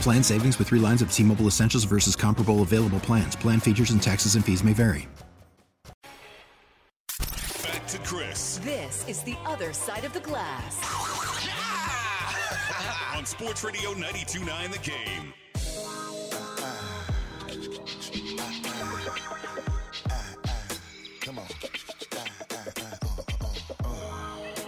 Plan savings with three lines of T Mobile Essentials versus comparable available plans. Plan features and taxes and fees may vary. Back to Chris This is the other side of the glass. on Sports Radio 92.9 The Game.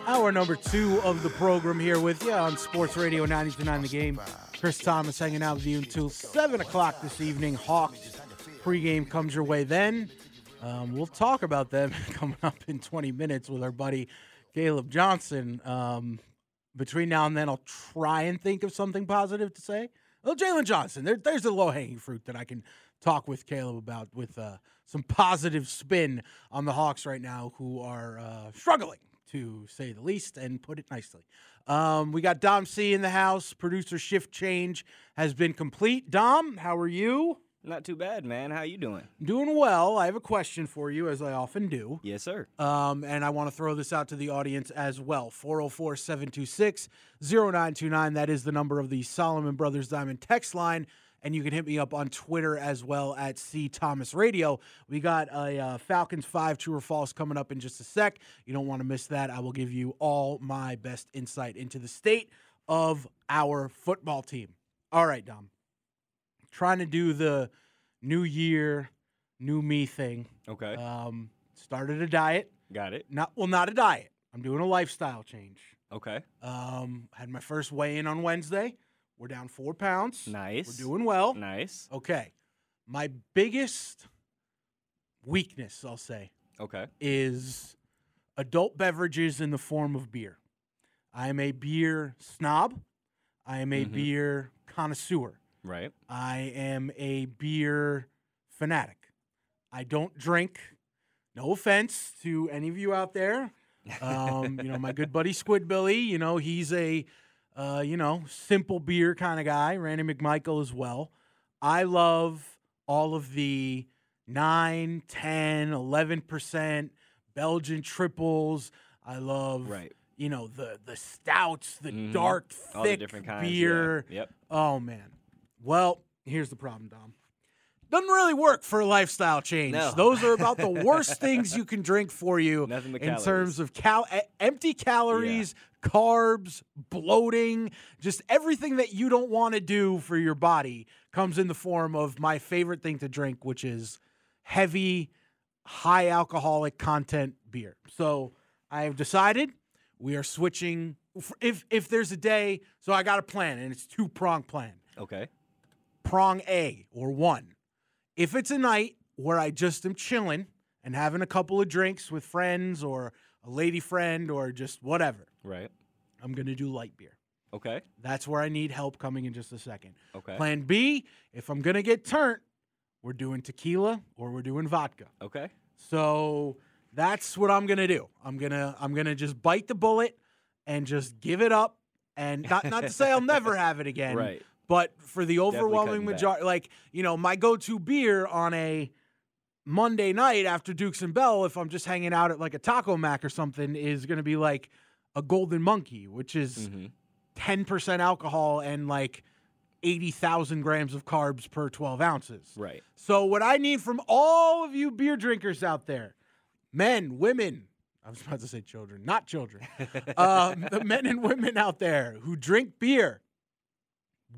Hour number two of the program here with you on Sports Radio 929 The Game. Chris Thomas hanging out with you until 7 o'clock this evening. Hawks pregame comes your way then. Um, we'll talk about them coming up in 20 minutes with our buddy Caleb Johnson. Um, between now and then, I'll try and think of something positive to say. Well, Jalen Johnson, there, there's the low hanging fruit that I can talk with Caleb about with uh, some positive spin on the Hawks right now, who are uh, struggling to say the least and put it nicely. Um, we got Dom C in the house. Producer shift change has been complete. Dom, how are you? Not too bad, man. How you doing? Doing well. I have a question for you, as I often do. Yes, sir. Um, and I want to throw this out to the audience as well. 404 726 0929. That is the number of the Solomon Brothers Diamond text line. And you can hit me up on Twitter as well at C Thomas Radio. We got a uh, Falcons 5 true or false coming up in just a sec. You don't want to miss that. I will give you all my best insight into the state of our football team. All right, Dom. Trying to do the new year, new me thing. Okay. Um, started a diet. Got it. Not well, not a diet. I'm doing a lifestyle change. Okay. Um, had my first weigh in on Wednesday. We're down four pounds. Nice. We're doing well. Nice. Okay. My biggest weakness, I'll say, Okay. is adult beverages in the form of beer. I am a beer snob. I am a Mhm. beer connoisseur. Right. I am a beer fanatic. I don't drink. No offense to any of you out there. Um, you know, my good buddy Squidbilly, you know, he's a, uh, you know, simple beer kind of guy. Randy McMichael as well. I love all of the 9, 10, 11% Belgian triples. I love, Right. you know, the the stouts, the Mhm. dark, All the thick different kinds. yeah. beer. Yep. Oh man. Well, here's the problem, Dom. Doesn't really work for a lifestyle change. No. Those are about the worst things you can drink for you in calories. terms of cal- empty calories, carbs, bloating, just everything that you don't want to do for your body comes in the form of my favorite thing to drink, which is heavy, high alcoholic content beer. So I have decided we are switching. If if there's a day, so I got a plan, and it's two prong plan. Okay. Prong A or one. If it's a night where I just am chilling and having a couple of drinks with friends or a lady friend or just whatever, Right. I'm gonna do light beer. Okay. That's where I need help coming in just a second. Okay. Plan B, if I'm gonna get turnt, we're doing tequila or we're doing vodka. Okay. So that's what I'm gonna do. I'm gonna I'm gonna just bite the bullet and just give it up. And not not to say I'll never have it again, Right. But for the overwhelming majority, like you know, my go-to beer on a Monday night after Dukes and Bell, if I'm just hanging out at like a Taco Mac or something, is gonna be like a Golden Monkey, which is Mhm. 10% alcohol and like 80,000 grams of carbs per 12 ounces. Right. So, what I need from all of you beer drinkers out there, men, women, I was about to say children, not children, um, the men and women out there who drink beer,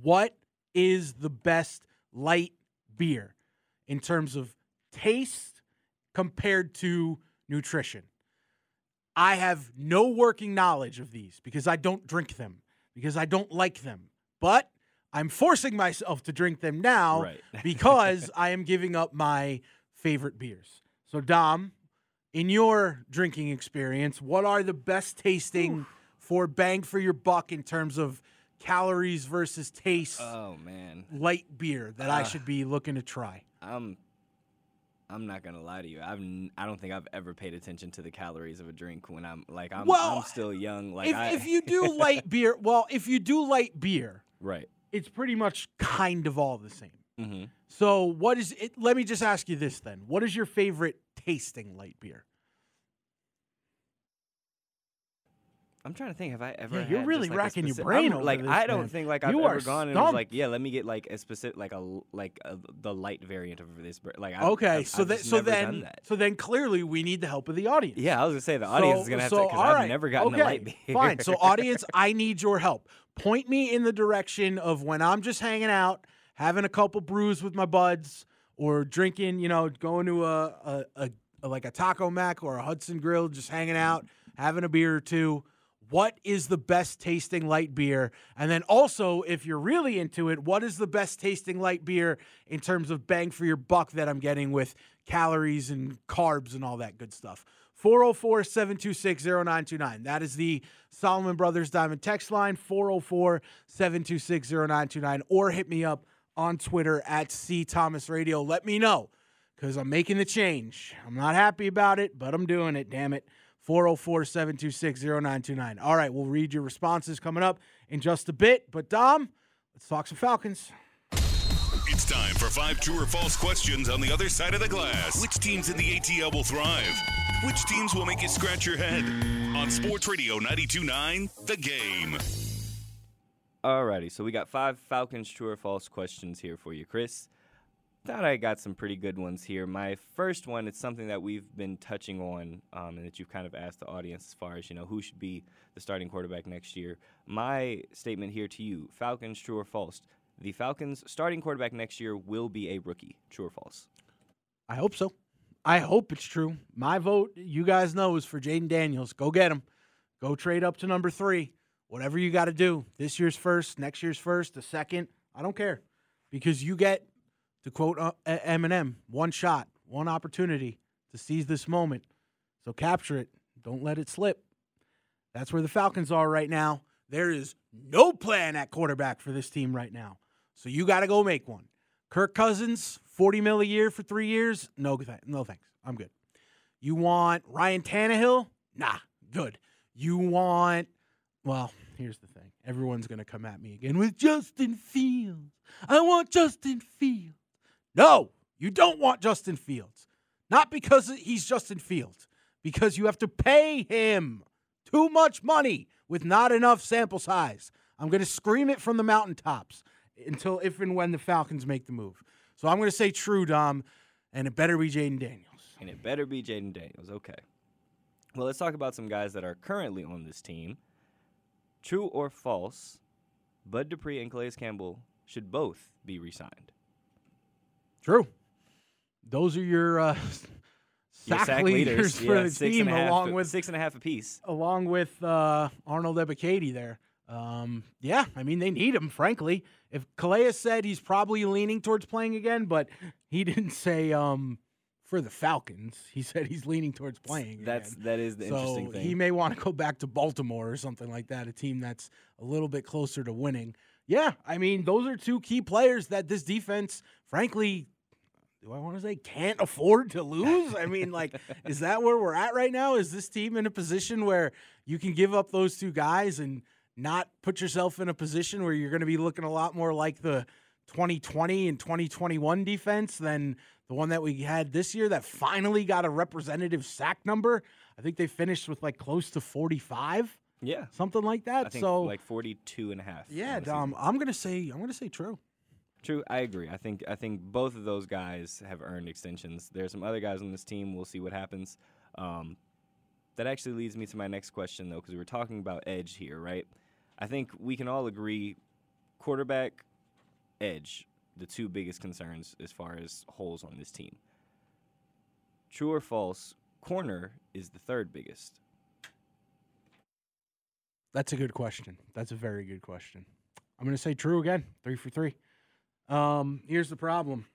What is the best light beer in terms of taste compared to nutrition? I have no working knowledge of these because I don't drink them, because I don't like them. But I'm forcing myself to drink them now Right. because I am giving up my favorite beers. So, Dom, in your drinking experience, what are the best tasting for bang for your buck in terms of calories versus taste Oh man, light beer that I Uh, should be looking to try? I'm I'm not gonna lie to you. I've n- I don't think I've ever paid attention to the calories of a drink when I'm like I'm, Well, I'm still young. Like if, I, if you do light beer, well, if you do light beer, right. it's pretty much kind of all the same. hmm So, what is it? Let me just ask you this then. What is your favorite tasting light beer? I'm trying to think. Have I ever? Yeah, you're really just, like, racking your brain I'm- Like this, I don't man. think like I've You ever gone and was like, yeah, let me get like a specific like a like a, the light variant of this. Like I've, Okay, I've, so I've just so then, that. so then, clearly, we need the help of the audience. Yeah, I was gonna say the audience is gonna have to because I've right, never gotten okay, a light beer. Fine. So, audience, I need your help. Point me in the direction of when I'm just hanging out, having a couple brews with my buds, or drinking. You know, going to a, a, a, a like a Taco Mac or a Hudson Grill, just hanging out, having a beer or two. What is the best tasting light beer? And then also, if you're really into it, what is the best tasting light beer in terms of bang for your buck that I'm getting with calories and carbs and all that good stuff? 404 726 0929. That is the Solomon Brothers Diamond text line 404 726 0929. Or hit me up on Twitter at C Thomas Radio. Let me know because I'm making the change. I'm not happy about it, but I'm doing it, damn it. 404 726 0929. All right, we'll read your responses coming up in just a bit. But, Dom, let's talk some Falcons. It's time for five true or false questions on the other side of the glass. Which teams in the ATL will thrive? Which teams will make you scratch your head? On Sports Radio 929, The Game. Alrighty, so we got five Falcons true or false questions here for you, Chris. Thought I got some pretty good ones here. My first one, it's something that we've been touching on, um, and that you've kind of asked the audience as far as you know who should be the starting quarterback next year. My statement here to you: Falcons, true or false? The Falcons' starting quarterback next year will be a rookie. True or false? I hope so. I hope it's true. My vote, you guys know, is for Jayden Daniels. Go get him. Go trade up to number three. Whatever you got to do. This year's first, next year's first, the second. I don't care. Because you get, to quote uh, Eminem, one shot, one opportunity to seize this moment. So capture it. Don't let it slip. That's where the Falcons are right now. There is no plan at quarterback for this team right now. So you got to go make one. Kirk Cousins, 40 mil a year for three years? No, th- no thanks. I'm good. You want Ryan Tannehill? Nah, good. You want, well, here's the thing. Everyone's going to come at me again with Justin Fields. I want Justin Fields. No, you don't want Justin Fields. Not because he's Justin Fields, because you have to pay him too much money with not enough sample size. I'm going to scream it from the mountaintops until if and when the Falcons make the move. So I'm going to say true, Dom, and it better be Jayden Daniels. And it better be Jayden Daniels. Okay. Well, let's talk about some guys that are currently on this team. True or false, Bud Dupree and Calais Campbell should both be re signed. True. Those are your uh, Your sack, leaders, for yeah, the six team, and a half- along with six and a half apiece. along with uh, Arnold Ebiketie there. Um, yeah, I mean they need him. Frankly, if Calais said he's probably leaning towards playing again, but he didn't say um, for the Falcons. He said he's leaning towards playing. That's again. that is the so interesting thing. he may want to go back to Baltimore or something like that, a team that's a little bit closer to winning. Yeah, I mean those are two key players that this defense, frankly, do I want to say can't afford to lose? I mean, like, is that where we're at right now? Is this team in a position where you can give up those two guys and not put yourself in a position where you're going to be looking a lot more like the 2020 and 2021 defense than the one that we had this year that finally got a representative sack number? I think they finished with like close to 45, yeah. something like that. I think so, like 42 and a half. yeah, Dom. I'm going to say I'm going to say true. True, I agree. I think I think both of those guys have earned extensions. There's some other guys on this team. We'll see what happens. Um, that actually leads me to my next question, though, because we were talking about edge here, right? I think we can all agree quarterback edge, the two biggest concerns as far as holes on this team. True or false? Corner is the third biggest. That's a good question. That's a very good question. I'm going to say true again. Three for three. Um, here's the problem.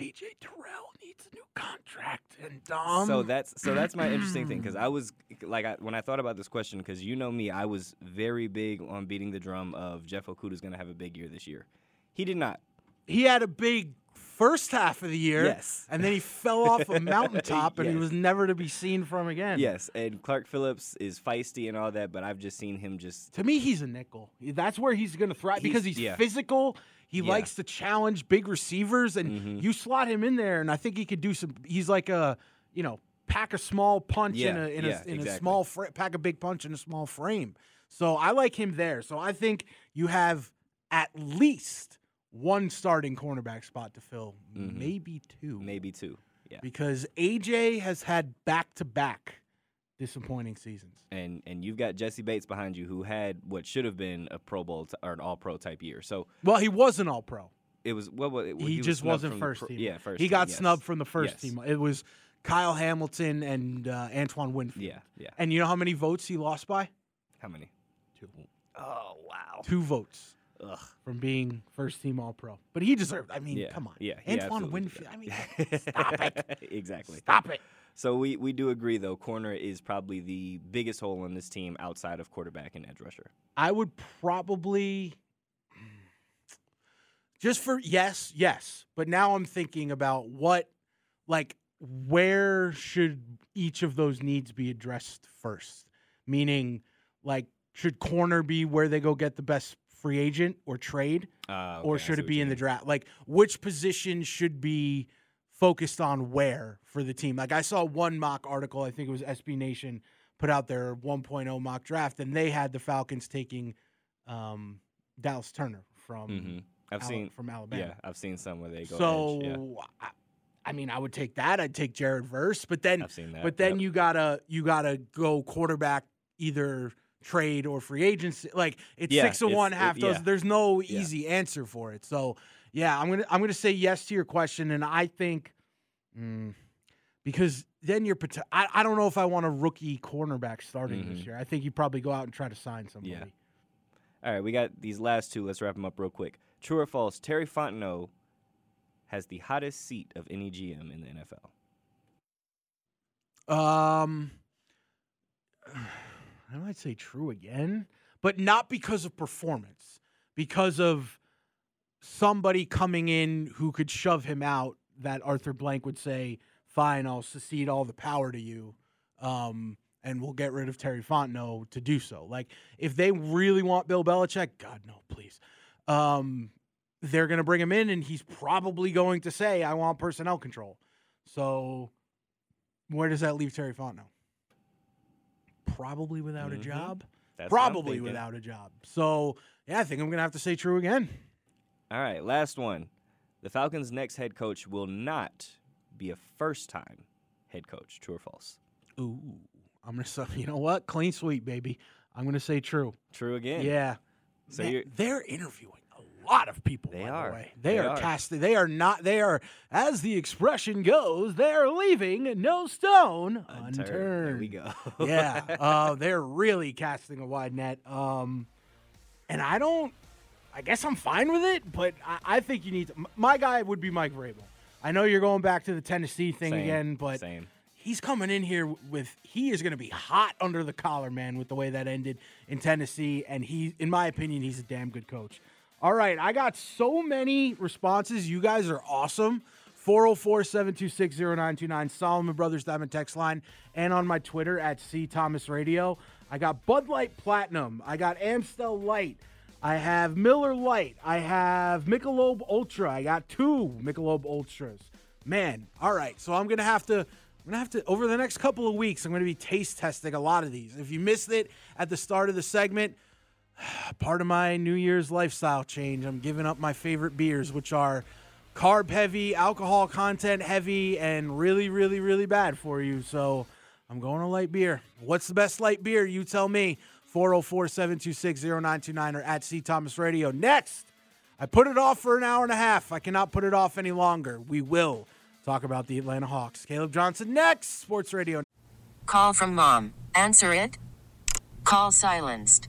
AJ Terrell needs a new contract, and um, so that's so that's my interesting thing because I was like I, when I thought about this question because you know me I was very big on beating the drum of Jeff Okudah's going to have a big year this year. He did not. he had a big first half of the year, Yes. and then he fell off a mountaintop, and he was never to be seen from again. Yes, and Clark Phillips is feisty and all that, but I've just seen him just To me, he's a nickel. That's where he's going to thrive because He's- he's yeah. physical. He Yeah. likes to challenge big receivers, and Mhm. you slot him in there, and I think he could do some. He's like a, you know, pack a small punch in a in, yeah, a, in a small fra- pack a big punch in a small frame. So I like him there. So I think you have at least one starting cornerback spot to fill, Mhm. maybe two, maybe two. Yeah, because AJ has had back to back disappointing seasons. and and you've got Jessie Bates behind you who had what should have been a Pro Bowl t- or an All Pro type year. So Well, he was an all pro. it was what well, he, was just wasn't first pro- team. Yeah, first. He team, got yes. snubbed from the first Yes. team. It was Kyle Hamilton and uh, Antoine Winfield. Yeah, yeah. And you know how many votes he lost by? How many? Two. Oh wow. Two votes Ugh. from being first team All Pro. But he deserved. I mean, Yeah, come on. yeah, Antoine Winfield. I mean, stop it. exactly. Stop it. So we, we do agree though, corner is probably the biggest hole in this team outside of quarterback and edge rusher. I would probably just for yes, yes. But now I'm thinking about what, like, where should each of those needs be addressed first? Meaning, like, should corner be where they go get the best free agent or trade, Uh, or okay, I should it be in the draft? Like, which position should be focused on where for the team? Like, I saw one mock article, I think it was SB Nation, put out their 1.0 mock draft, and they had the Falcons taking um, Dallas Turner from Mhm. I've Ala- seen from Alabama. Yeah, I've seen some where they go. so, edge, yeah. I, I mean, I would take that. I'd take Jared Verse, but then, I've seen that. but then yep. you gotta you gotta go quarterback either trade or free agency. Like it's Yeah, six it's- one, it- half those. yeah. There's no Yeah. easy answer for it. So yeah, I'm gonna I'm gonna say yes to your question, and I think mm, because then you're I, I don't know if I want a rookie cornerback starting this Mhm. year. I think you probably go out and try to sign somebody. Yeah. All right, we got these last two. Let's wrap them up real quick. True or false? Terry Fontenot has the hottest seat of any GM in the NFL. Um, I might say true again, but not because of performance, because of somebody coming in who could shove him out. That Arthur Blank would say, "Fine, I'll secede all the power to you." Um, and we'll get rid of Terry Fontenot to do so. Like, if they really want Bill Belichick, God no, please. Um, they're going to bring him in, and he's probably going to say, "I want personnel control." So, where does that leave Terry Fontenot? Probably without a Mhm. job. That's Probably without a job. So, yeah, I think I'm going to have to say true again. All right, last one. The Falcons' next head coach will not be a first-time head coach. True or false? Ooh, I'm to say, you know what? Clean sweep, baby. I'm going to say true. True again. Yeah. So Man, you're they're interviewing a lot of people. They by are. The way. They, They are, are. casting. They are not. They are, as the expression goes, they are leaving no stone unturned. unturned. There we go. yeah, uh, they're really casting a wide net. Um, and I don't. I guess I'm fine with it, but I, I think you need to. My guy would be Mike Vrabel. I know you're going back to the Tennessee thing Same, again, but same. he's coming in here with he is going to be hot under the collar, man, with the way that ended in Tennessee. And he, in my opinion, he's a damn good coach. All right, I got so many responses. You guys are awesome. 404 726 0929, Solomon Brothers Diamond Text Line, and on my Twitter at C Thomas Radio. I got Bud Light Platinum. I got Amstel Light. I have Miller Lite. I have Michelob Ultra. I got two Michelob Ultras. Man, all right. So I'm gonna have to. I'm gonna have to over the next couple of weeks. I'm gonna be taste testing a lot of these. If you missed it at the start of the segment, part of my New Year's lifestyle change. I'm giving up my favorite beers, which are carb heavy, alcohol content heavy, and really, really, really bad for you. So I'm going to light beer. What's the best light beer? You tell me. 404 726 0929 or at C Thomas Radio. Next, I put it off for an hour and a half. I cannot put it off any longer. We will talk about the Atlanta Hawks. Caleb Johnson next, Sports Radio. Call from mom. Answer it. Call silenced.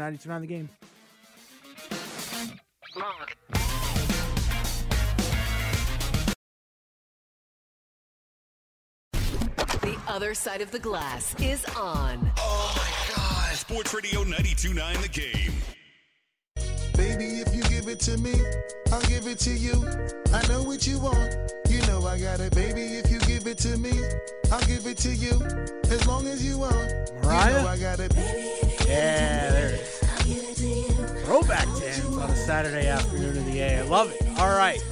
92.9 the game. The other side of the glass is on. Oh my God. Sports Radio 92.9 The Game. Baby, if you give it to me, I'll give it to you. I know what you want. You know I got it. Baby, if you give it to me, I'll give it to you. As long as you want. Mariah? You know I got it. Yeah, there it is. Throwback dance on a Saturday afternoon in the A. I love it. All right.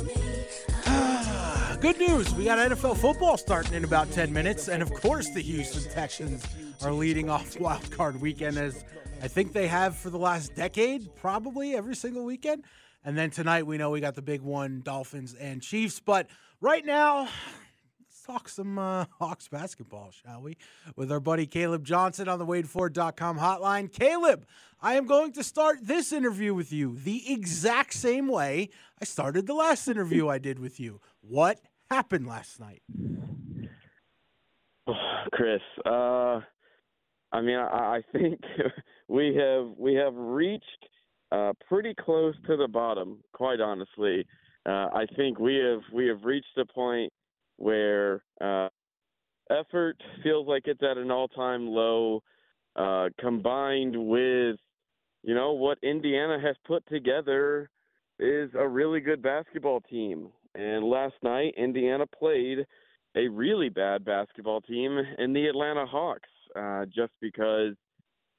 Good news. We got NFL football starting in about 10 minutes. And of course, the Houston Texans are leading off wild card weekend as I think they have for the last decade, probably every single weekend. And then tonight, we know we got the big one Dolphins and Chiefs. But right now, talk some uh, Hawks basketball, shall we? With our buddy Caleb Johnson on the WadeFord.com hotline. Caleb, I am going to start this interview with you the exact same way I started the last interview I did with you. What happened last night? Chris, uh, I mean, I, I think we have we have reached uh, pretty close to the bottom. Quite honestly, uh, I think we have we have reached a point where uh, effort feels like it's at an all-time low, uh, combined with you know what Indiana has put together is a really good basketball team. And last night, Indiana played a really bad basketball team in the Atlanta Hawks, uh, just because,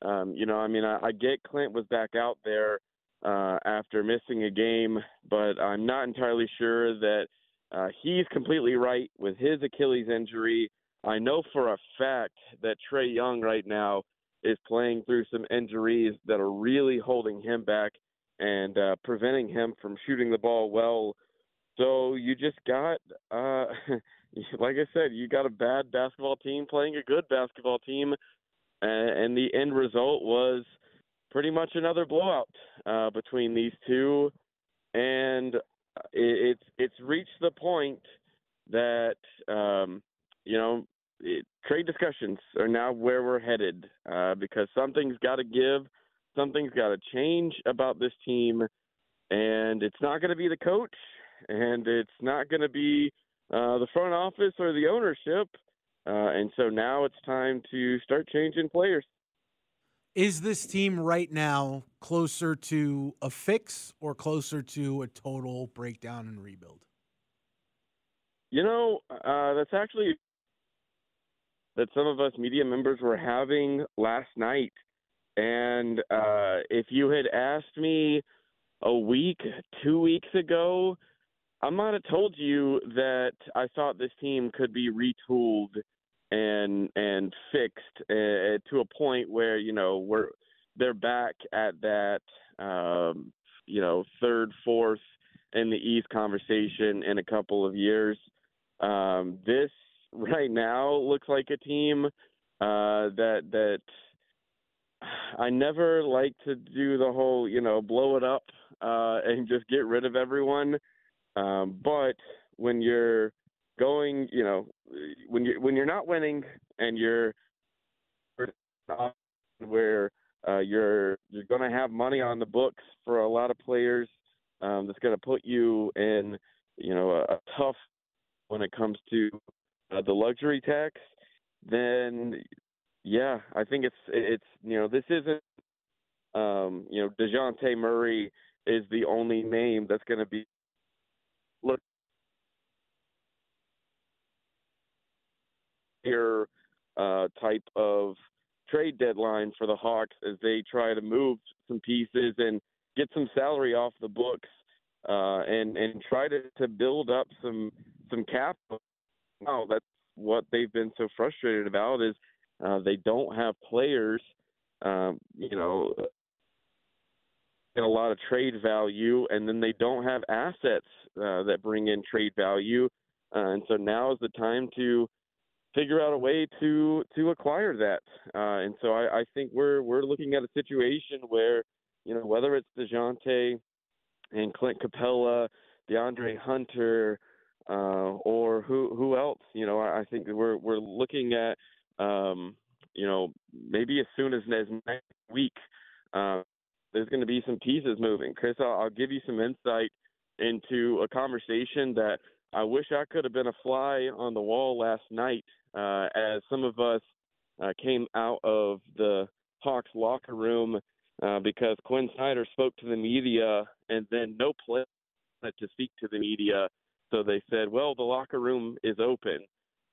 um, you know, I mean, I, I get Clint was back out there uh, after missing a game, but I'm not entirely sure that uh, he's completely right with his Achilles injury. I know for a fact that Trae Young right now is playing through some injuries that are really holding him back and uh, preventing him from shooting the ball well. So you just got, uh, like I said, you got a bad basketball team playing a good basketball team, and, the end result was pretty much another blowout uh, between these two, and it, it's it's reached the point that um, you know it, trade discussions are now where we're headed uh, because something's got to give, something's got to change about this team, and it's not going to be the coach, and it's not going to be uh, the front office or the ownership, uh, and so now it's time to start changing players. Is this team right now closer to a fix or closer to a total breakdown and rebuild? You know, uh, that's actually that some of us media members were having last night. And uh, if you had asked me a week, two weeks ago, I might have told you that I thought this team could be retooled and and fixed uh, to a point where you know we're they're back at that um, you know third, fourth in the East conversation in a couple of years. Um, this right now looks like a team uh, that that I never like to do the whole you know blow it up uh, and just get rid of everyone. Um, but when you're going, you know, when you when you're not winning and you're where uh, you're you're going to have money on the books for a lot of players um, that's going to put you in, you know, a, a tough when it comes to uh, the luxury tax, then yeah, I think it's it's you know this isn't um, you know Dejounte Murray is the only name that's going to be look here uh, type of trade deadline for the Hawks as they try to move some pieces and get some salary off the books uh, and and try to, to build up some some capital. Now that's what they've been so frustrated about is uh, they don't have players, um, you know, in a lot of trade value, and then they don't have assets uh, that bring in trade value. Uh, and so now is the time to figure out a way to to acquire that. Uh, and so I, I think we're we're looking at a situation where you know whether it's Dejounte and Clint Capela, DeAndre Hunter, uh, or who who else? You know, I, I think we're we're looking at um, you know maybe as soon as, as next week. Uh, there's going to be some pieces moving. Chris, I'll, I'll give you some insight into a conversation that I wish I could have been a fly on the wall last night uh, as some of us uh, came out of the Hawks locker room uh, because Quin Snyder spoke to the media and then no player to speak to the media. So they said, well, the locker room is open.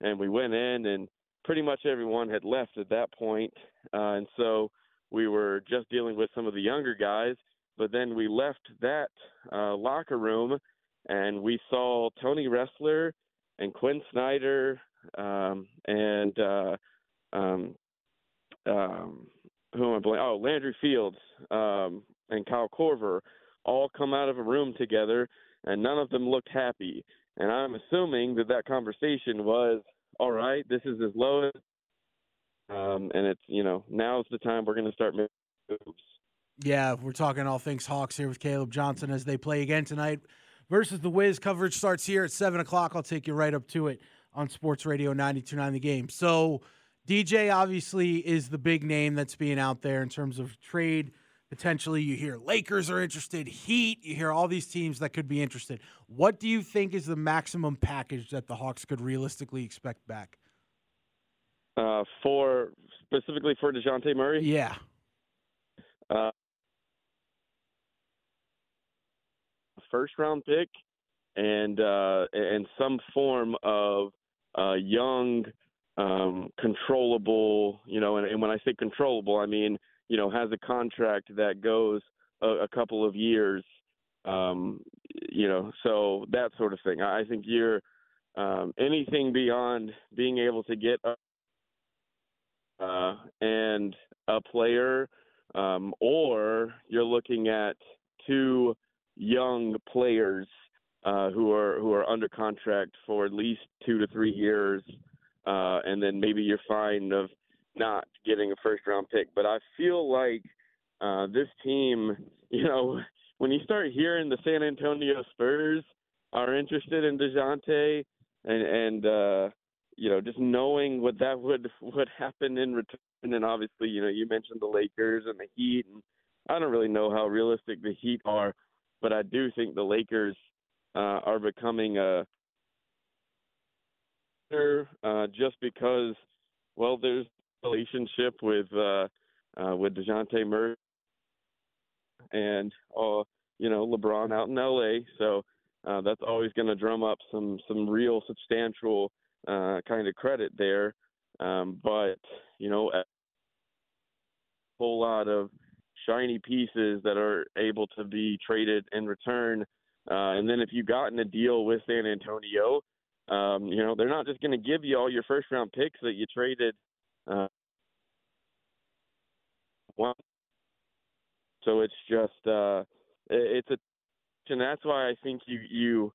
And we went in and pretty much everyone had left at that point. Uh, and so we were just dealing with some of the younger guys. But then we left that uh, locker room and we saw Tony Ressler and Quin Snyder um, and uh, um, um, who am I blanking? Oh, Landry Fields um, and Kyle Korver all come out of a room together, and none of them looked happy. And I'm assuming that that conversation was, all right, this is as low as, um, and it's you know now's the time we're going to start making moves. Yeah, we're talking all things Hawks here with Caleb Johnson as they play again tonight versus the Wiz. Coverage starts here at seven o'clock. I'll take you right up to it on Sports Radio 92.9 The Game. So DJ obviously is the big name that's being out there in terms of trade. Potentially, you hear Lakers are interested, Heat, you hear all these teams that could be interested. What do you think is the maximum package that the Hawks could realistically expect back? Uh, for specifically for Dejounte Murray? Yeah. Uh, first round pick and uh, and some form of uh, young, um, controllable. You know, and, and when I say controllable, I mean you know has a contract that goes a, a couple of years. Um, you know, so that sort of thing. I think you're um, anything beyond being able to get a, uh, and a player, um, or you're looking at two young players uh, who are who are under contract for at least two to three years, uh, and then maybe you're fine of not getting a first round pick. But I feel like uh, this team, you know, when you start hearing the San Antonio Spurs are interested in Dejounte, and and uh, you know, just knowing what that would would happen in return, and obviously, you know, you mentioned the Lakers and the Heat, and I don't really know how realistic the Heat are, but I do think the Lakers uh, are becoming a uh, just because, well, there's relationship with uh, uh, with Dejounte Murray and uh, you know LeBron out in L.A. So uh, that's always going to drum up some some real substantial uh, kind of credit there. Um, but you know, a whole lot of shiny pieces that are able to be traded in return uh, and then if you got in a deal with San Antonio, um, you know they're not just going to give you all your first round picks that you traded. Uh, one. So it's just uh, it's a, and that's why I think you you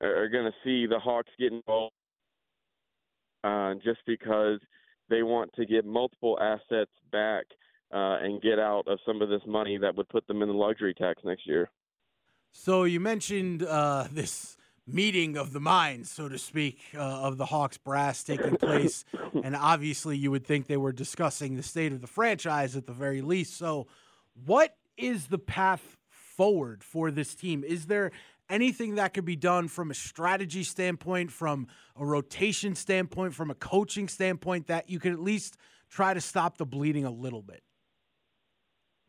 are going to see the Hawks get involved, uh, just because they want to get multiple assets back uh, and get out of some of this money that would put them in the luxury tax next year. So you mentioned uh, this meeting of the minds, so to speak, uh, of the Hawks brass taking place, and obviously you would think they were discussing the state of the franchise at the very least. So, what is the path forward for this team? Is there anything that could be done from a strategy standpoint, from a rotation standpoint, from a coaching standpoint that you could at least try to stop the bleeding a little bit?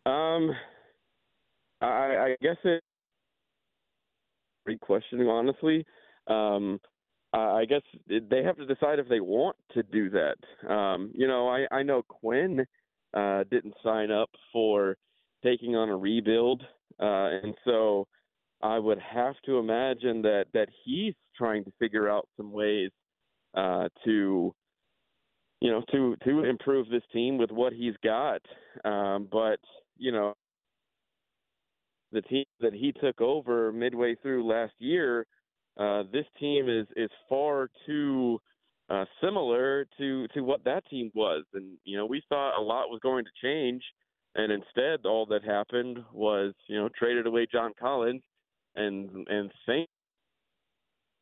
Um, I, I guess it. Great questioning, honestly. Um, I guess they have to decide if they want to do that. Um, you know, I, I know Quin uh, didn't sign up for taking on a rebuild, uh, and so I would have to imagine that that he's trying to figure out some ways uh, to, you know, to to improve this team with what he's got. Um, but you know, the team that he took over midway through last year, uh, this team is is far too uh, similar to to what that team was, and you know we thought a lot was going to change, and instead all that happened was you know traded away John Collins, and and Saint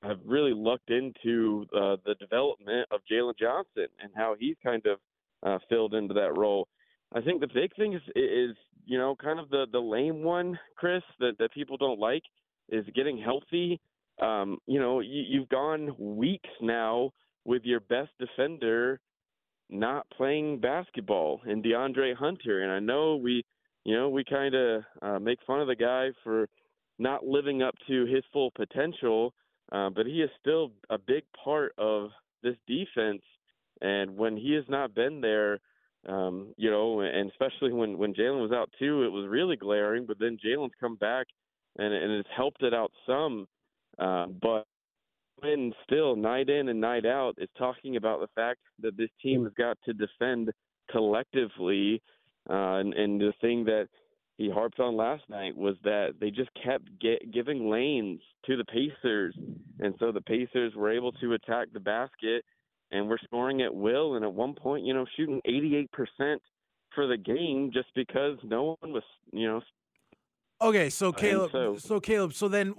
have really looked into uh, the development of Jalen Johnson and how he's kind of uh, filled into that role. I think the big thing is is you know kind of the the lame one, Chris, that that people don't like is getting healthy. Um, you know, you, you've gone weeks now with your best defender not playing basketball and DeAndre Hunter, and I know we, you know, we kind of uh, make fun of the guy for not living up to his full potential, uh, but he is still a big part of this defense. And when he has not been there, um, you know, and especially when when Jalen was out too, it was really glaring. But then Jalen's come back, and and it's helped it out some. Uh, but when still night in and night out is talking about the fact that this team has got to defend collectively, uh, and, and the thing that he harped on last night was that they just kept get, giving lanes to the Pacers, and so the Pacers were able to attack the basket and we're scoring at will. And at one point, you know, shooting 88% for the game just because no one was, you know. Okay, so Caleb, so, so, Caleb, so then,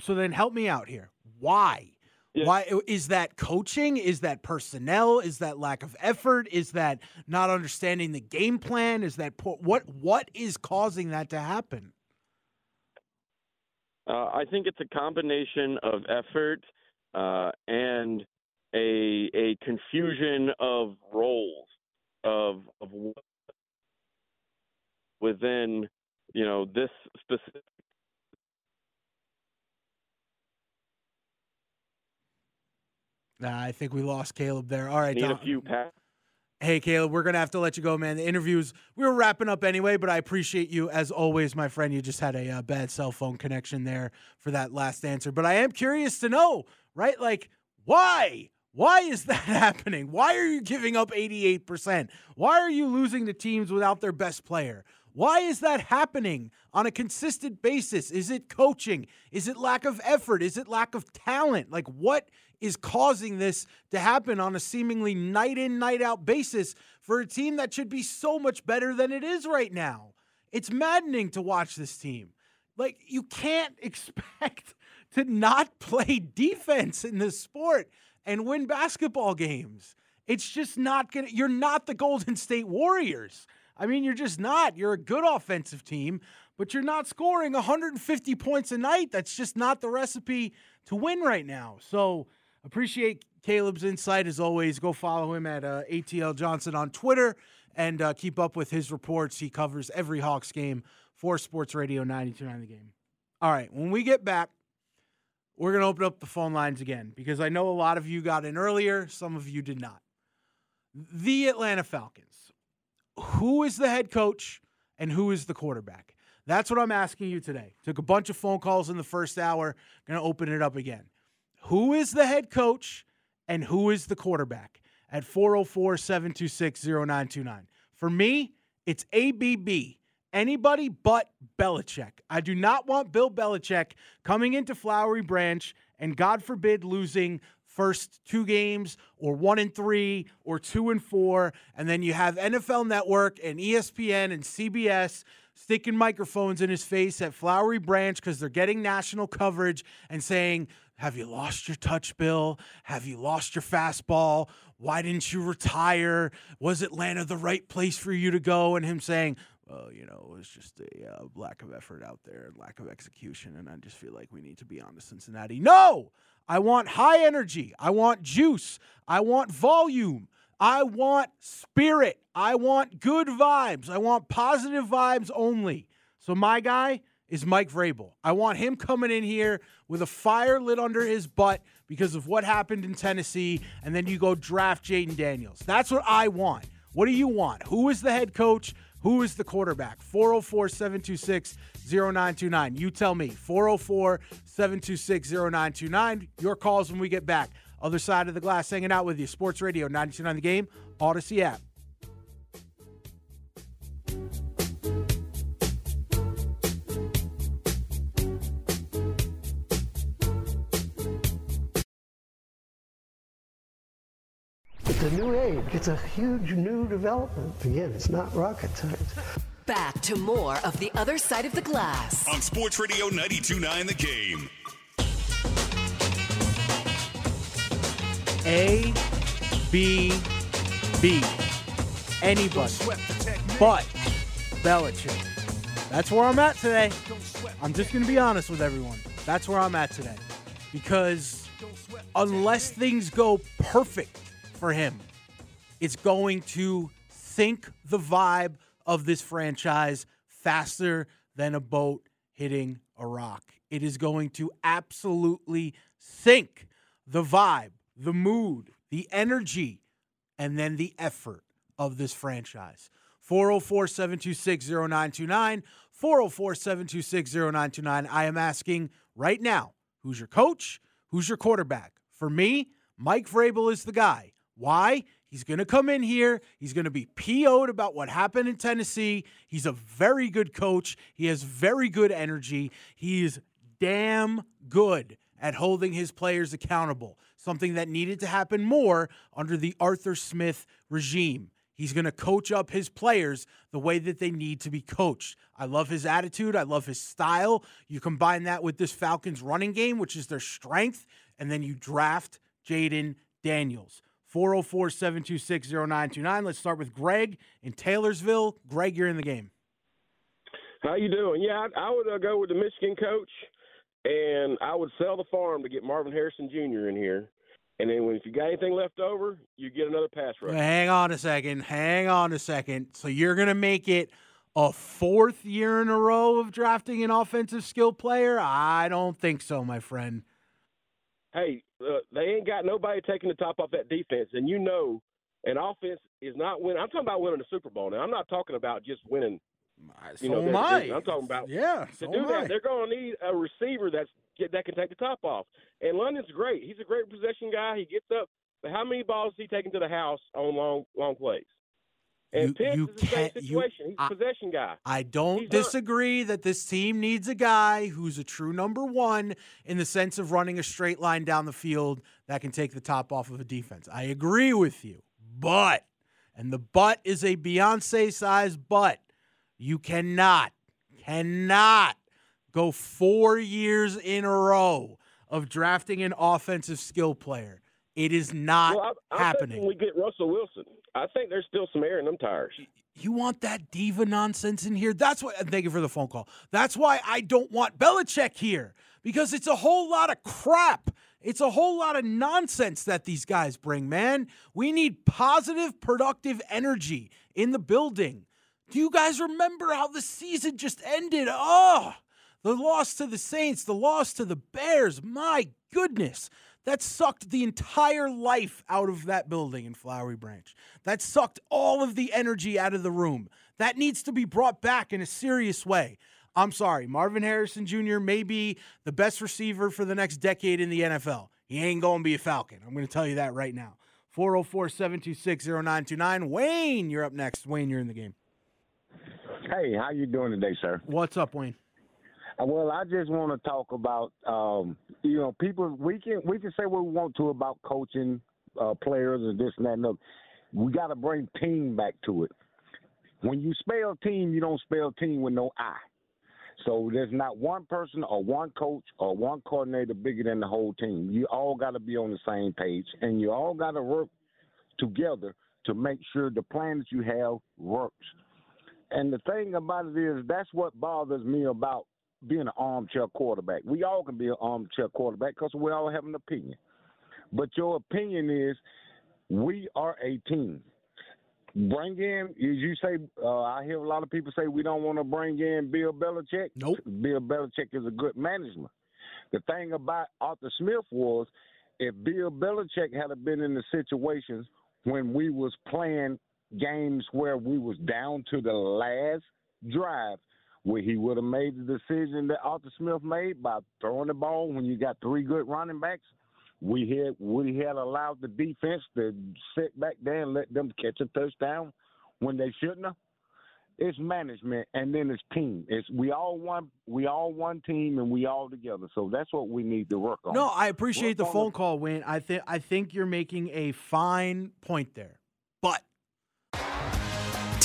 so then, help me out here. Why? Yeah. Why is that coaching? Is that personnel? Is that lack of effort? Is that not understanding the game plan? Is that what what is causing that to happen? Uh, I think it's a combination of effort uh, and a a confusion of roles of of within you know this specific Nah, I think we lost Caleb there. All right, need a few passes. Hey, Caleb, we're going to have to let you go, man. The interviews, we were wrapping up anyway, but I appreciate you as always, my friend. You just had a uh, bad cell phone connection there for that last answer. But I am curious to know, right? Like, why? Why is that happening? Why are you giving up 88%? Why are you losing to teams without their best player? Why is that happening on a consistent basis? Is it coaching? Is it lack of effort? Is it lack of talent? Like, what is causing this to happen on a seemingly night in, night out basis for a team that should be so much better than it is right now? It's maddening to watch this team. Like, you can't expect to not play defense in this sport and win basketball games. It's just not going to, you're not the Golden State Warriors. I mean, you're just not. You're a good offensive team, but you're not scoring 150 points a night. That's just not the recipe to win right now. So appreciate Caleb's insight as always. Go follow him at uh, ATL Johnson on Twitter and uh, keep up with his reports. He covers every Hawks game for Sports Radio 929 The Game. All right, when we get back, we're going to open up the phone lines again because I know a lot of you got in earlier, some of you did not. The Atlanta Falcons. Who is the head coach and who is the quarterback? That's what I'm asking you today. Took a bunch of phone calls in the first hour. Going to open it up again. Who is the head coach and who is the quarterback? At 404 726 0929. For me, it's ABB anybody but Belichick. I do not want Bill Belichick coming into Flowery Branch and God forbid losing first two games or one and three or two and four. And then you have NFL Network and ESPN and CBS sticking microphones in his face at Flowery Branch because they're getting national coverage and saying, Have you lost your touch, Bill? Have you lost your fastball? Why didn't you retire? Was Atlanta the right place for you to go? And him saying, well, you know, it was just a uh, lack of effort out there and lack of execution. And I just feel like we need to be on to Cincinnati. No, I want high energy. I want juice. I want volume. I want spirit. I want good vibes. I want positive vibes only. So my guy is Mike Vrabel. I want him coming in here with a fire lit under his butt because of what happened in Tennessee, and then you go draft Jayden Daniels. That's what I want. What do you want? Who is the head coach? Who is the quarterback? 404 726 0929. You tell me. 404 726 0929. Your calls when we get back. Other side of the glass hanging out with you. Sports Radio 929 The Game, Audacy app. It's a huge new development. Again, it's not rocket science. Back to more of the other side of the glass. On Sports Radio 929 The Game. A, B, B. Anybody but Belichick. That's where I'm at today. I'm just going to be honest with everyone. That's where I'm at today. Because unless things go perfect for him, it's going to sink the vibe of this franchise faster than a boat hitting a rock. It is going to absolutely sink the vibe, the mood, the energy, and then the effort of this franchise. 404 726 0929. 404 726 0929. I am asking right now who's your coach? Who's your quarterback? For me, Mike Vrabel is the guy. Why? He's going to come in here. He's going to be PO'd about what happened in Tennessee. He's a very good coach. He has very good energy. He is damn good at holding his players accountable, something that needed to happen more under the Arthur Smith regime. He's going to coach up his players the way that they need to be coached. I love his attitude. I love his style. You combine that with this Falcons running game, which is their strength, and then you draft Jayden Daniels. 404 726 0929. Let's start with Greg in Taylorsville. Greg, you're in the game. How you doing? Yeah, I, I would uh, go with the Michigan coach, and I would sell the farm to get Marvin Harrison Jr. in here. And then when, if you got anything left over, you get another pass rush. Hang on a second. Hang on a second. So you're going to make it a fourth year in a row of drafting an offensive skill player? I don't think so, my friend. Hey, uh, they ain't got nobody taking the top off that defense, and you know, an offense is not winning. I'm talking about winning the Super Bowl now. I'm not talking about just winning. So You know, am that I. division. I'm talking about Yeah, to so do that. I. They're going to need a receiver that's that can take the top off. And London's great. He's a great possession guy. He gets up. But how many balls is he taking to the house on long long plays? And You- you is the same can't- you- He's a I- possession guy. I don't He's not- disagree that this team needs a guy who's a true number one in the sense of running a straight line down the field that can take the top off of a defense. I agree with you. But, and the but is a Beyonce sized but, you cannot, cannot go four years in a row of drafting an offensive skill player. It is not well, I, I'm happening. we get Russell Wilson. I think there's still some air in them tires. You want that diva nonsense in here? That's why. and Thank you for the phone call. That's why I don't want Belichick here because it's a whole lot of crap. It's a whole lot of nonsense that these guys bring, man. We need positive, productive energy in the building. Do you guys remember how the season just ended? Oh, the loss to the Saints, the loss to the Bears. My goodness. That sucked the entire life out of that building in Flowery Branch. That sucked all of the energy out of the room. That needs to be brought back in a serious way. I'm sorry, Marvin Harrison Jr. may be the best receiver for the next decade in the NFL. He ain't going to be a Falcon. I'm going to tell you that right now. 404 726 0929. Wayne, you're up next. Wayne, you're in the game. Hey, how you doing today, sir? What's up, Wayne? Well, I just want to talk about, um, you know, people. We can we can say what we want to about coaching uh, players and this and that. Other. We got to bring team back to it. When you spell team, you don't spell team with no I. So there's not one person or one coach or one coordinator bigger than the whole team. You all got to be on the same page, and you all got to work together to make sure the plan that you have works. And the thing about it is, that's what bothers me about being an armchair quarterback. We all can be an armchair quarterback because we all have an opinion. But your opinion is, we are a team. Bring in, as you say, uh, I hear a lot of people say we don't want to bring in Bill Belichick. Nope. Bill Belichick is a good management. The thing about Arthur Smith was, if Bill Belichick had been in the situations when we was playing games where we was down to the last drive, where he would have made the decision that Arthur Smith made by throwing the ball when you got three good running backs. We had we had allowed the defense to sit back there and let them catch a touchdown when they shouldn't have. It's management and then it's team. It's we all one we all one team and we all together. So that's what we need to work on. No, I appreciate Work the on phone call, Wayne. I think I think you're making a fine point there.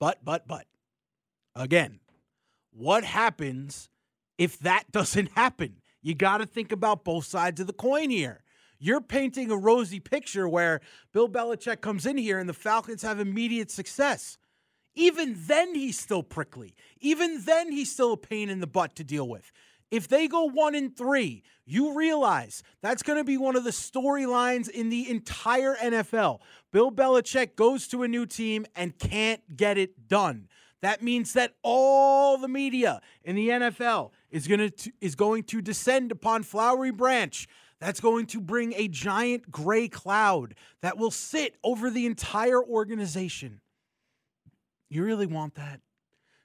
But, but, but, again, what happens if that doesn't happen? You got to think about both sides of the coin here. You're painting a rosy picture where Bill Belichick comes in here and the Falcons have immediate success. Even then, he's still prickly. Even then, he's still a pain in the butt to deal with. If they go one and three, you realize that's going to be one of the storylines in the entire NFL. Bill Belichick goes to a new team and can't get it done. That means that all the media in the NFL is going to is going to descend upon Flowery Branch. That's going to bring a giant gray cloud that will sit over the entire organization. You really want that?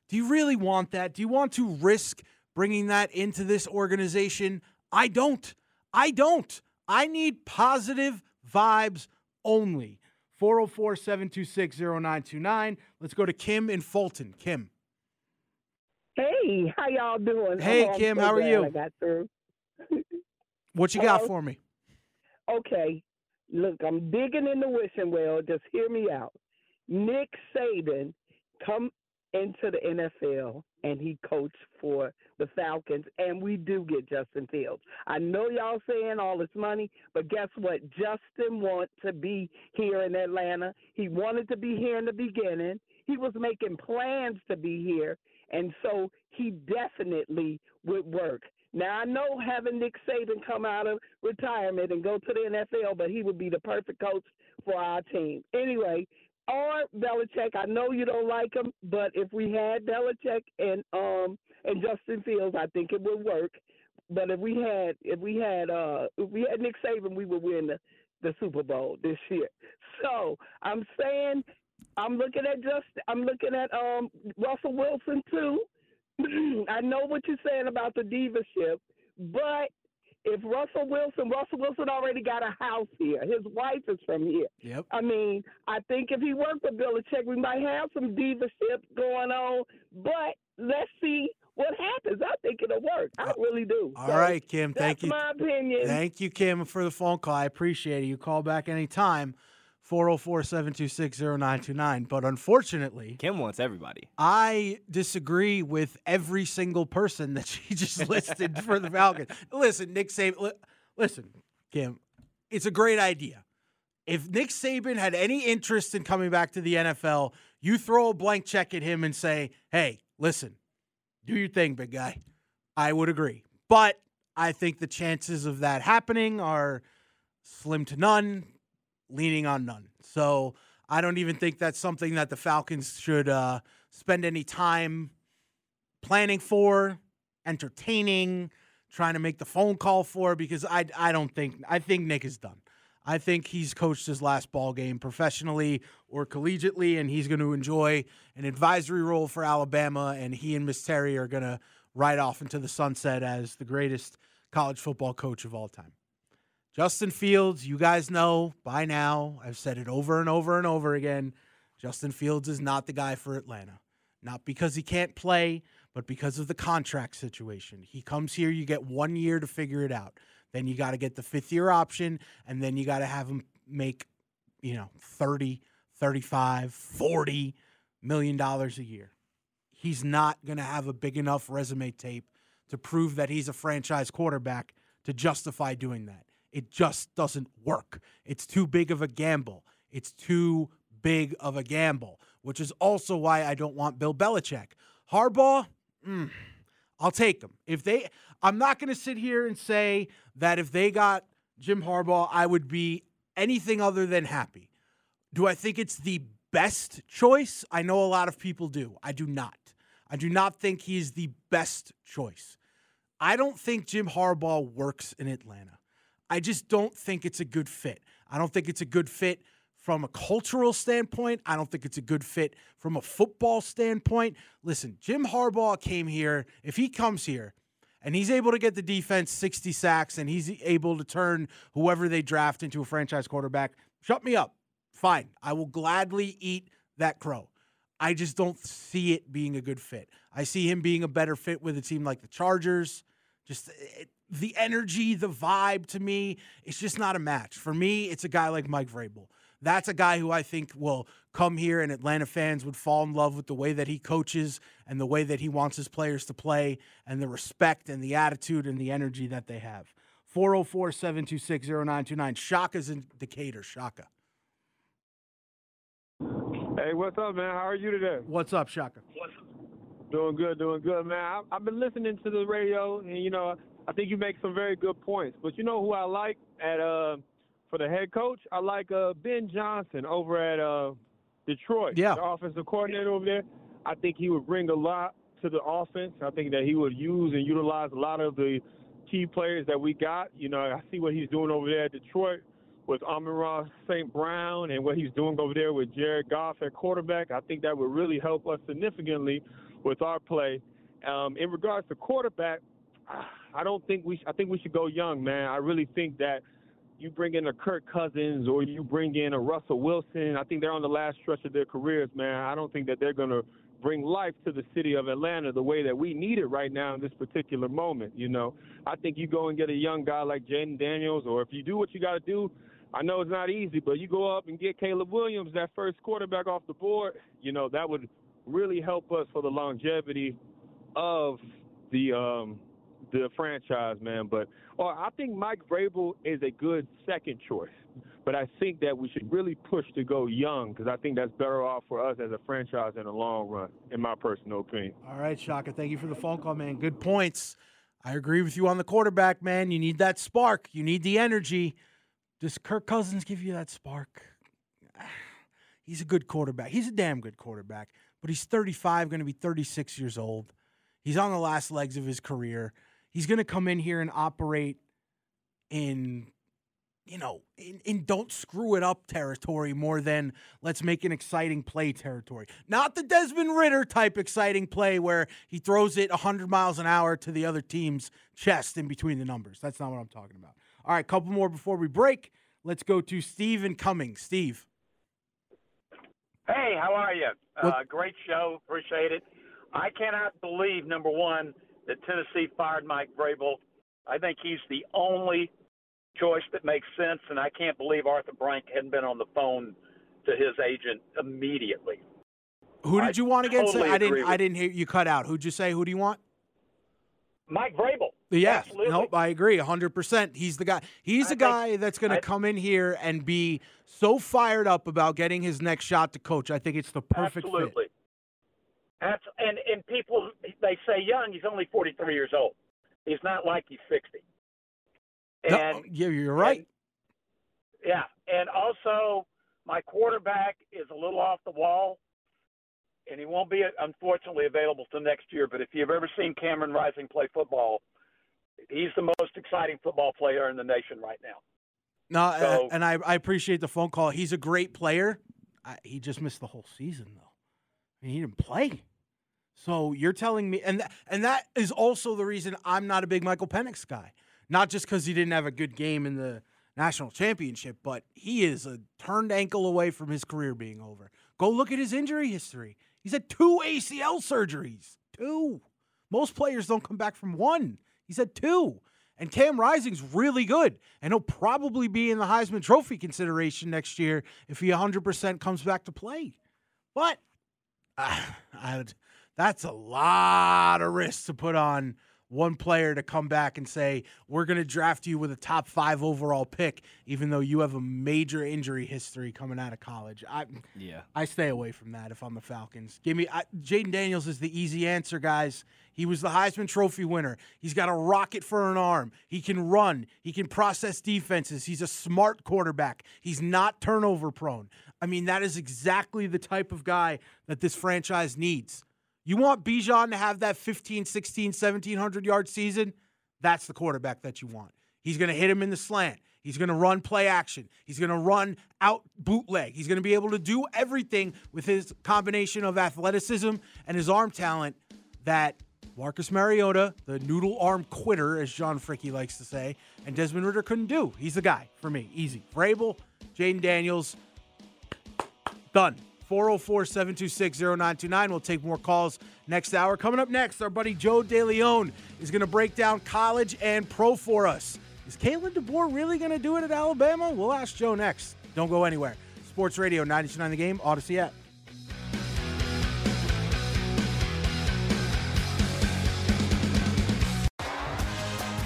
Do you really want that? Do you want to risk bringing that into this organization? I don't. I don't. I need positive vibes only. 404 726 0929. Let's go to Kim in Fulton. Kim. Hey, how y'all doing? Hey, Oh, Kim, so how are you? I got through. What you got for me? Okay, look, I'm digging in the wishing well. Just hear me out. Nick Saban come into the NFL and he coached for the Falcons, and we do get Justin Fields. I know y'all saying all this money, but guess what? Justin wants to be here in Atlanta. He wanted to be here in the beginning. He was making plans to be here, and so he definitely would work. Now I know having Nick Saban come out of retirement and go to the NFL, but he would be the perfect coach for our team. Anyway, or Belichick. I know you don't like him, but if we had Belichick and um and Justin Fields, I think it would work. But if we had if we had uh if we had Nick Saban, we would win the the Super Bowl this year. So I'm saying I'm looking at just I'm looking at um Russell Wilson too. I know what you're saying about the divaship, but if Russell Wilson, Russell Wilson already got a house here. His wife is from here. Yep. I mean, I think if he worked with Belichick, we might have some divaship going on. But let's see what happens. I think it'll work. I uh, really do. All So right, Kim. Thank that's you. my opinion. Thank you, Kim, for the phone call. I appreciate it. You call back anytime. 404 726 0929. But unfortunately, Kim wants everybody. I disagree with every single person that she just listed for the Falcons. Listen, Nick Saban. li- Listen, Kim, it's a great idea. If Nick Saban had any interest in coming back to the NFL, you throw a blank check at him and say, "Hey, listen, do your thing, big guy." I would agree, but I think the chances of that happening are slim to none, leaning on none. So I don't even think that's something that the Falcons should uh, spend any time planning for, entertaining, trying to make the phone call for, because I I don't think I think Nick is done. I think he's coached his last ball game professionally or collegiately, and he's going to enjoy an advisory role for Alabama. And he and Miss Terry are going to ride off into the sunset as the greatest college football coach of all time. Justin Fields, you guys know by now, I've said it over and over and over again. Justin Fields is not the guy for Atlanta. not because he can't play, but because of the contract situation. He comes here, you get one year to figure it out. Then you got to get the fifth year option, and then you got to have him make, you know, 30, 35, 40 million dollars a year. He's not going to have a big enough resume tape to prove that he's a franchise quarterback to justify doing that. It just doesn't work. It's too big of a gamble. It's too big of a gamble, which is also why I don't want Bill Belichick. Harbaugh, mm, I'll take him. If they, I'm not going to sit here and say that if they got Jim Harbaugh, I would be anything other than happy. Do I think it's the best choice? I know a lot of people do. I do not. I do not think he's the best choice. I don't think Jim Harbaugh works in Atlanta. I just don't think it's a good fit. I don't think it's a good fit from a cultural standpoint. I don't think it's a good fit from a football standpoint. Listen, Jim Harbaugh came here. If he comes here and he's able to get the defense 60 sacks and he's able to turn whoever they draft into a franchise quarterback, shut me up. Fine. I will gladly eat that crow. I just don't see it being a good fit. I see him being a better fit with a team like the Chargers. Just it, the energy, the vibe to me, it's just not a match. For me, it's a guy like Mike Vrabel. That's a guy who I think will come here and Atlanta fans would fall in love with the way that he coaches and the way that he wants his players to play and the respect and the attitude and the energy that they have. 404 726 0929. Shaka's in Decatur. Shaka. Hey, what's up, man? How are you today? What's up, Shaka? What's up? Doing good, doing good, man. I, I've been listening to the radio, and you know, I think you make some very good points. But you know who I like at uh for the head coach? I like uh Ben Johnson over at uh Detroit. Yeah. the offensive coordinator over there. I think he would bring a lot to the offense. I think that he would use and utilize a lot of the key players that we got. You know, I see what he's doing over there at Detroit with Amon St. Brown and what he's doing over there with Jared Goff at quarterback. I think that would really help us significantly with our play. Um, in regards to quarterback, I don't think we. I think we should go young, man. I really think that you bring in a Kirk Cousins or you bring in a Russell Wilson. I think they're on the last stretch of their careers, man. I don't think that they're to bring life to the city of Atlanta the way that we need it right now in this particular moment. You know, I think you go and get a young guy like Jayden Daniels, or if you do what you got to do, I know it's not easy, but you go up and get Caleb Williams, that first quarterback off the board. You know, that would really help us for the longevity of the um, the franchise, man. But or I think Mike Vrabel is a good second choice. But I think that we should really push to go young because I think that's better off for us as a franchise in the long run, in my personal opinion. All right, Shaka. Thank you for the phone call, man. Good points. I agree with you on the quarterback, man. You need that spark. You need the energy. Does Kirk Cousins give you that spark? He's a good quarterback. He's a damn good quarterback, but he's 35, going to be 36 years old. He's on the last legs of his career. He's going to come in here and operate in, you know, in, in don't screw it up territory more than let's make an exciting play territory. Not the Desmond Ridder type exciting play where he throws it 100 miles an hour to the other team's chest in between the numbers. That's not what I'm talking about. All right, couple more before we break. Let's go to Steve Cummings. Steve. Hey, how are you? Uh, great show. Appreciate it. I cannot believe, number one, that Tennessee fired Mike Vrabel. I think he's the only choice that makes sense, and I can't believe Arthur Blank hadn't been on the phone to his agent immediately. Who did you want again? totally I didn't. I didn't hear you cut out. Who'd you say? Who do you want? Mike Vrabel. Yeah, Absolutely. nope, I agree, hundred percent. He's the guy. He's the guy that's going to come in here and be so fired up about getting his next shot to coach. I think it's the perfect fit. Absolutely. That's and and people they say young. He's only forty three years old. He's not like he's sixty. No, yeah, you're right. yeah, and also my quarterback is a little off the wall, and he won't be unfortunately available till next year. But if you've ever seen Cameron Rising play football, he's the most exciting football player in the nation right now. No, uh, So- and I, I appreciate the phone call. He's a great player. I, he just missed the whole season though. Mean, he didn't play. So you're telling me, and th- and that is also the reason I'm not a big Michael Penix guy. Not just because he didn't have a good game in the national championship, but he is a turned ankle away from his career being over. Go look at his injury history. He's had two ACL surgeries. Two. Most players don't come back from one. He's had two. And Cam Rising's really good. And he'll probably be in the Heisman Trophy consideration next year if he 100% comes back to play. But uh, I, that's a lot of risk to put on one player to come back and say, we're going to draft you with a top five overall pick, even though you have a major injury history coming out of college. I, Yeah. I stay away from that if I'm the Falcons. Give me I, Jayden Daniels is the easy answer, guys. He was the Heisman Trophy winner. He's got a rocket for an arm. He can run. He can process defenses. He's a smart quarterback. He's not turnover prone. I mean, that is exactly the type of guy that this franchise needs. You want Bijan to have that 15, 16, 1700 yard season? That's the quarterback that you want. He's going to hit him in the slant. He's going to run play action. He's going to run out bootleg. He's going to be able to do everything with his combination of athleticism and his arm talent that Marcus Mariota, the noodle arm quitter, as John Fricky likes to say, and Desmond Ridder couldn't do. He's the guy for me. Easy. Vrabel, Jayden Daniels, done. 404 726 0929. We'll take more calls next hour. Coming up next, our buddy Joe DeLeon is going to break down college and pro for us. Is Kalen DeBoer really going to do it at Alabama? We'll ask Joe next. Don't go anywhere. Sports Radio 929 The Game, Audacy app.